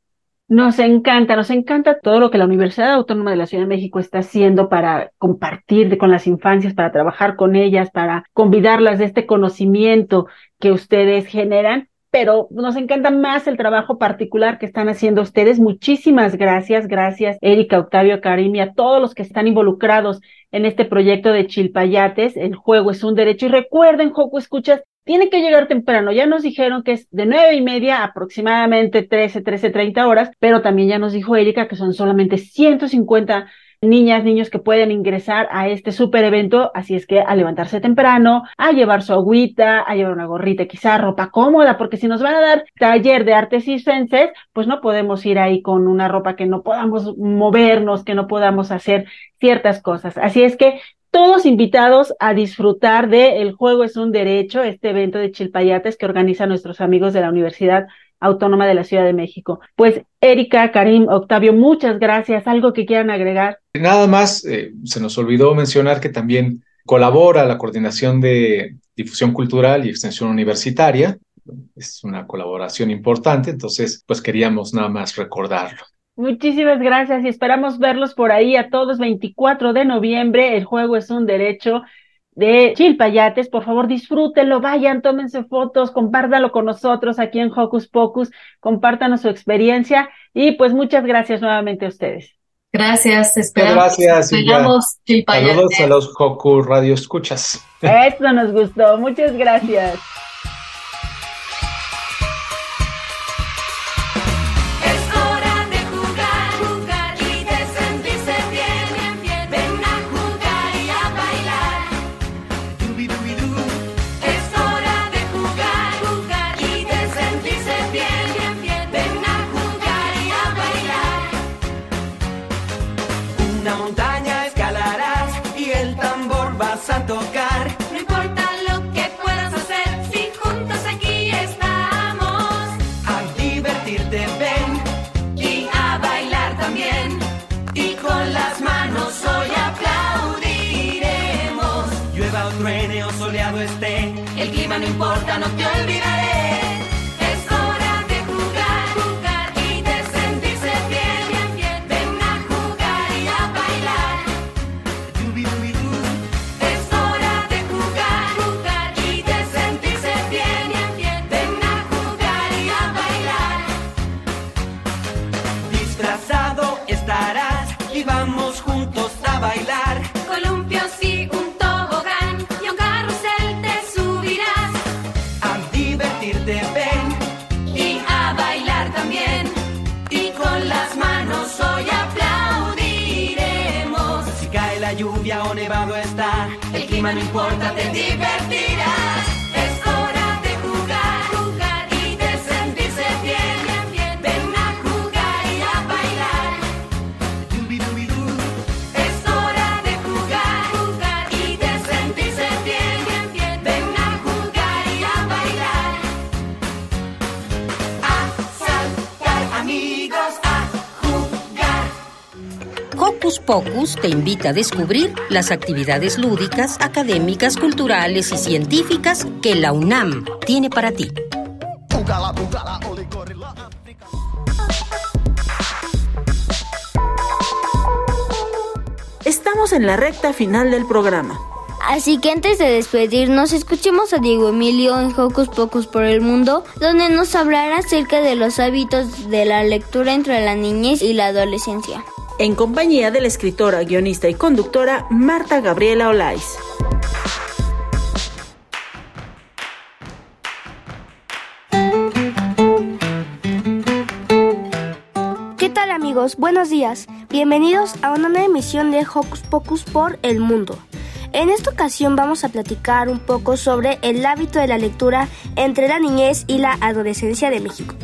Speaker 14: Nos encanta, nos encanta todo lo que la Universidad Autónoma de la Ciudad de México está haciendo para compartir con las infancias, para trabajar con ellas, para convidarlas de este conocimiento que ustedes generan pero nos encanta más el trabajo particular que están haciendo ustedes. Muchísimas gracias, gracias Erika, Octavio, Karim y a todos los que están involucrados en este proyecto de Chilpayates. El juego es un derecho y recuerden, Joco, escuchas, tienen que llegar temprano. Ya nos dijeron que es de nueve y media aproximadamente 13, 13, 30 horas, pero también ya nos dijo Erika que son solamente 150 niñas, niños que pueden ingresar a este super evento, así es que a levantarse temprano, a llevar su agüita, a llevar una gorrita, quizá ropa cómoda, porque si nos van a dar taller de artes circenses, pues no podemos ir ahí con una ropa que no podamos movernos, que no podamos hacer ciertas cosas. Así es que todos invitados a disfrutar de El Juego es un Derecho, este evento de Chilpayates que organizan nuestros amigos de la Universidad Autónoma de la Ciudad de México. Pues Erika, Karim, Octavio, muchas gracias. ¿Algo que quieran agregar?
Speaker 7: Nada más, eh, se nos olvidó mencionar que también colabora la Coordinación de Difusión Cultural y Extensión Universitaria. Es una colaboración importante, entonces pues queríamos nada más recordarlo.
Speaker 14: Muchísimas gracias y esperamos verlos por ahí a todos 24 de noviembre. El juego es un derecho de Chilpayates. Por favor, disfrútenlo, vayan, tómense fotos, compártanlo con nosotros aquí en Hocus Pocus, compártanos su experiencia y pues muchas gracias nuevamente a ustedes.
Speaker 8: Gracias, esperamos.
Speaker 7: Gracias, Saludos a los Hocus Radio Escuchas.
Speaker 14: Esto nos gustó, muchas gracias.
Speaker 17: Importa,
Speaker 13: no te
Speaker 12: invita a descubrir las actividades lúdicas, académicas, culturales y científicas que la UNAM tiene para ti.
Speaker 2: Estamos en la recta final del programa.
Speaker 1: Así que antes de despedirnos, escuchemos a Diego Emilio en Hocus Pocus por el Mundo, donde nos hablará acerca de los hábitos de la lectura entre la niñez y la adolescencia.
Speaker 2: En compañía de la escritora, guionista y conductora Marta Gabriela Olais.
Speaker 18: ¿Qué tal amigos? Buenos días. Bienvenidos a una nueva emisión de Hocus Pocus por el Mundo. En esta ocasión vamos a platicar un poco sobre el hábito de la lectura entre la niñez y la adolescencia de México.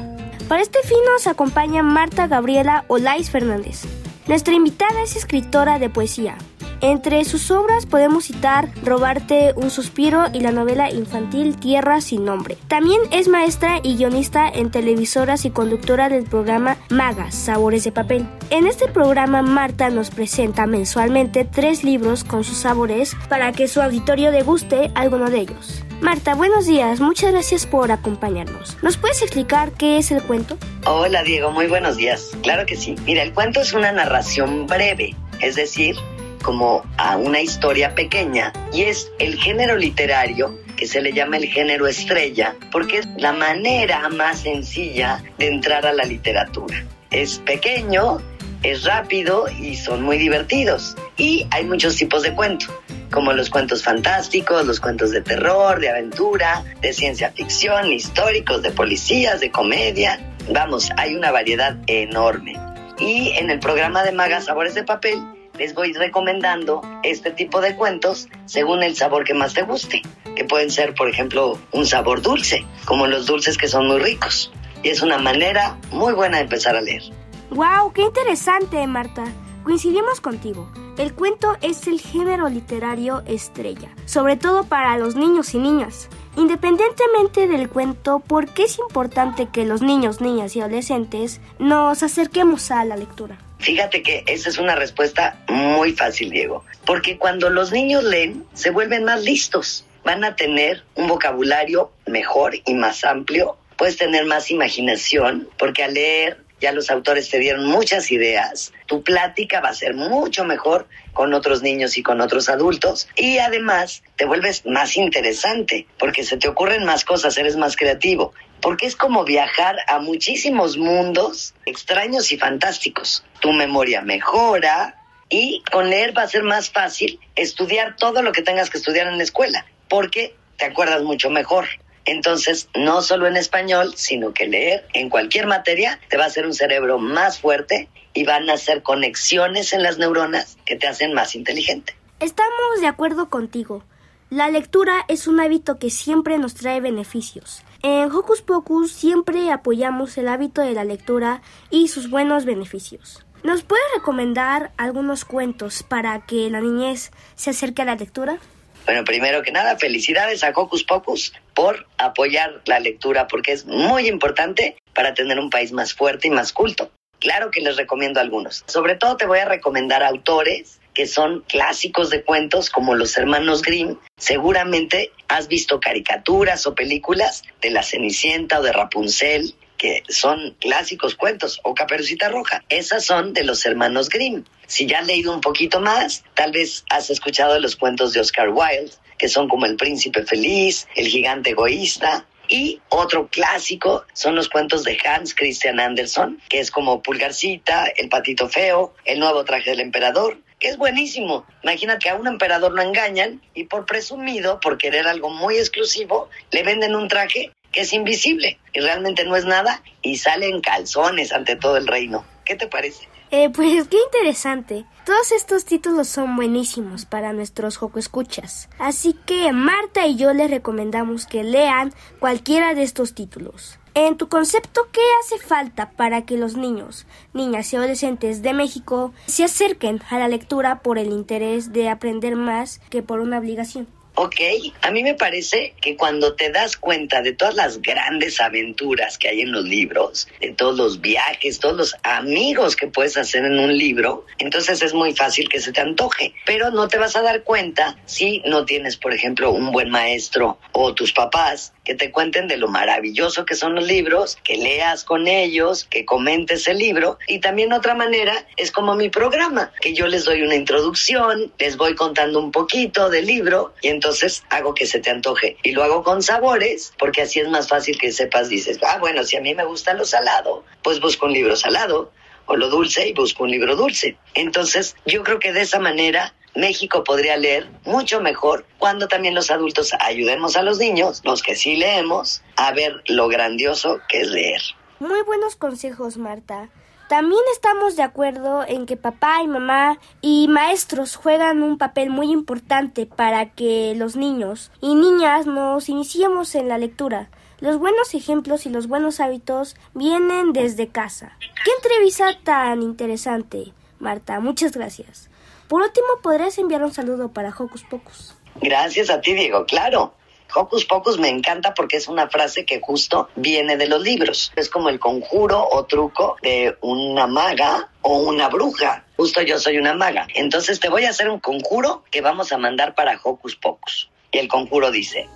Speaker 18: Para este fin nos acompaña Marta Gabriela Olais Fernández. Nuestra invitada es escritora de poesía. Entre sus obras podemos citar Robarte un suspiro y la novela infantil Tierra sin nombre. También es maestra y guionista en televisoras y conductora del programa Magas, Sabores de Papel. En este programa Marta nos presenta mensualmente tres libros con sus sabores para que su auditorio deguste alguno de ellos. Marta, buenos días, muchas gracias por acompañarnos. ¿Nos puedes explicar qué es el cuento?
Speaker 19: Hola Diego, muy buenos días. Claro que sí. Mira, el cuento es una narración breve, es decir, como a una historia pequeña y es el género literario que se le llama el género estrella porque es la manera más sencilla de entrar a la literatura. Es pequeño, es rápido y son muy divertidos. Y hay muchos tipos de cuento, como los cuentos fantásticos, los cuentos de terror, de aventura, de ciencia ficción, históricos, de policías, de comedia. Vamos, hay una variedad enorme. Y en el programa de Magas Sabores de Papel les voy recomendando este tipo de cuentos según el sabor que más te guste, que pueden ser, por ejemplo, un sabor dulce, como los dulces que son muy ricos. Y es una manera muy buena de empezar a leer.
Speaker 18: ¡Wow! ¡Qué interesante, Marta! Coincidimos contigo. El cuento es el género literario estrella, sobre todo para los niños y niñas. Independientemente del cuento, ¿por qué es importante que los niños, niñas y adolescentes nos acerquemos a la lectura?
Speaker 19: Fíjate que esa es una respuesta muy fácil, Diego, porque cuando los niños leen, se vuelven más listos, van a tener un vocabulario mejor y más amplio, puedes tener más imaginación, porque al leer ya los autores te dieron muchas ideas, tu plática va a ser mucho mejor con otros niños y con otros adultos. Y además te vuelves más interesante porque se te ocurren más cosas, eres más creativo, porque es como viajar a muchísimos mundos extraños y fantásticos. Tu memoria mejora y con leer va a ser más fácil estudiar todo lo que tengas que estudiar en la escuela porque te acuerdas mucho mejor. Entonces, no solo en español, sino que leer en cualquier materia te va a hacer un cerebro más fuerte y van a hacer conexiones en las neuronas que te hacen más inteligente.
Speaker 18: Estamos de acuerdo contigo. La lectura es un hábito que siempre nos trae beneficios. En Hocus Pocus siempre apoyamos el hábito de la lectura y sus buenos beneficios. ¿Nos puede recomendar algunos cuentos para que la niñez se acerque a la lectura?
Speaker 19: Bueno, primero que nada, felicidades a Hocus Pocus por apoyar la lectura, porque es muy importante para tener un país más fuerte y más culto. Claro que les recomiendo algunos. Sobre todo te voy a recomendar autores que son clásicos de cuentos como los hermanos Grimm. Seguramente has visto caricaturas o películas de La Cenicienta o de Rapunzel, que son clásicos cuentos, o Caperucita Roja. Esas son de los hermanos Grimm. Si ya has leído un poquito más, tal vez has escuchado los cuentos de Oscar Wilde, que son como El Príncipe Feliz, El Gigante Egoísta, y otro clásico son los cuentos de Hans Christian Andersen, que es como Pulgarcita, El Patito Feo, El Nuevo Traje del Emperador, que es buenísimo. Imagina que a un emperador lo engañan y por presumido, por querer algo muy exclusivo, le venden un traje que es invisible y realmente no es nada y sale en calzones ante todo el reino. ¿Qué te parece?
Speaker 18: Eh, pues qué interesante. Todos estos títulos son buenísimos para nuestros Joco Escuchas. Así que Marta y yo les recomendamos que lean cualquiera de estos títulos. En tu concepto, ¿qué hace falta para que los niños, niñas y adolescentes de México se acerquen a la lectura por el interés de aprender más que por una obligación?
Speaker 19: Ok, a mí me parece que cuando te das cuenta de todas las grandes aventuras que hay en los libros, de todos los viajes, todos los amigos que puedes hacer en un libro, entonces es muy fácil que se te antoje. Pero no te vas a dar cuenta si no tienes, por ejemplo, un buen maestro o tus papás que te cuenten de lo maravilloso que son los libros, que leas con ellos, que comentes el libro. Y también otra manera es como mi programa, que yo les doy una introducción, les voy contando un poquito del libro y entonces hago que se te antoje. Y lo hago con sabores, porque así es más fácil que sepas, dices, ah, bueno, si a mí me gusta lo salado, pues busco un libro salado o lo dulce y busco un libro dulce. Entonces, yo creo que de esa manera México podría leer mucho mejor cuando también los adultos ayudemos a los niños, los que sí leemos, a ver lo grandioso que es leer.
Speaker 18: Muy buenos consejos, Marta. También estamos de acuerdo en que papá y mamá y maestros juegan un papel muy importante para que los niños y niñas nos iniciemos en la lectura. Los buenos ejemplos y los buenos hábitos vienen desde casa. ¡Qué entrevista tan interesante, Marta! Muchas gracias. Por último, ¿podrías enviar un saludo para Hocus Pocus?
Speaker 19: Gracias a ti, Diego, claro. Hocus Pocus me encanta porque es una frase que justo viene de los libros. Es como el conjuro o truco de una maga o una bruja. Justo yo soy una maga. Entonces te voy a hacer un conjuro que vamos a mandar para Hocus Pocus. Y el conjuro dice,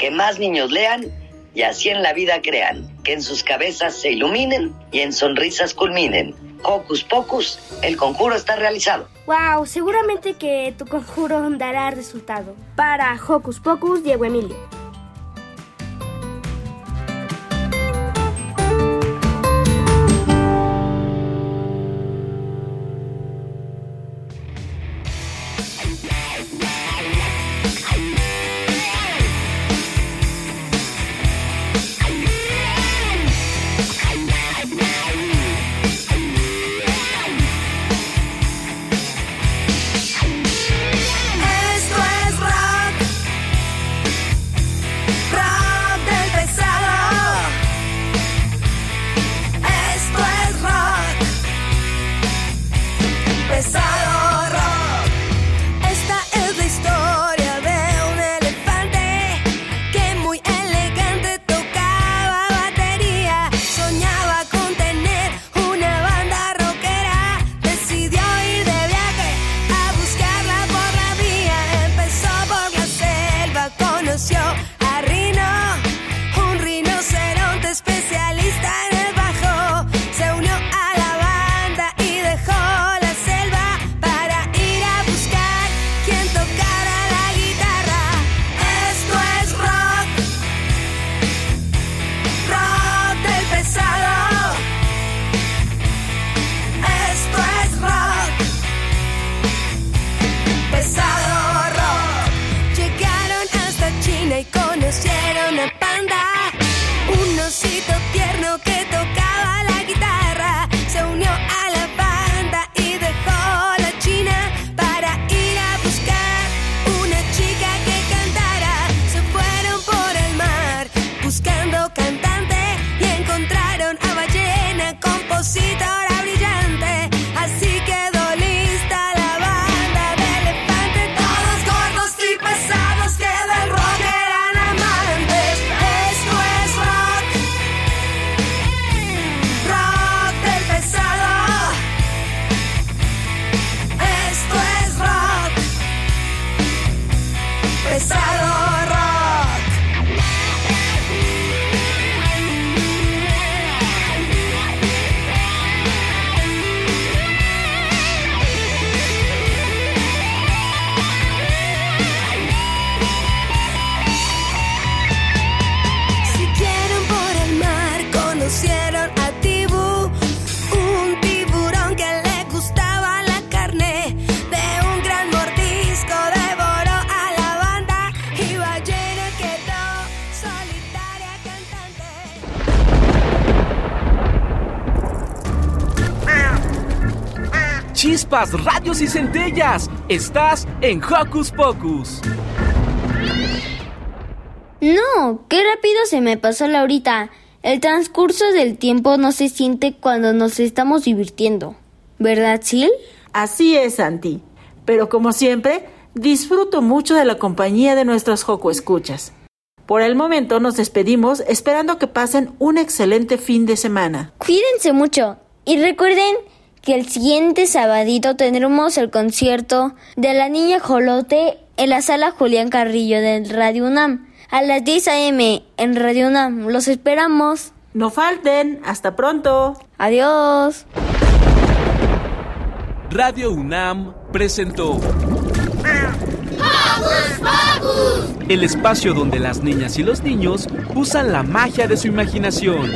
Speaker 19: que más niños lean y así en la vida crean, que en sus cabezas se iluminen y en sonrisas culminen. Hocus Pocus, el conjuro está realizado.
Speaker 18: Wow, seguramente que tu conjuro dará resultado. Para Hocus Pocus, Diego Emilio.
Speaker 4: Chispas, radios y centellas. Estás en Hocus Pocus.
Speaker 1: No, qué rápido se me pasó la horita. El transcurso del tiempo no se siente cuando nos estamos divirtiendo. ¿Verdad, Sil?
Speaker 2: Así es, Santi. Pero como siempre, disfruto mucho de la compañía de nuestros Joco Escuchas. Por el momento nos despedimos esperando que pasen un excelente fin de semana.
Speaker 1: Cuídense mucho y recuerden que el siguiente sabadito tendremos el concierto de la niña Jolote en la sala Julián Carrillo del Radio UNAM a las 10 a.m. en Radio UNAM. Los esperamos.
Speaker 2: No falten. Hasta pronto.
Speaker 1: Adiós.
Speaker 4: Radio UNAM presentó el espacio donde las niñas y los niños usan la magia de su imaginación.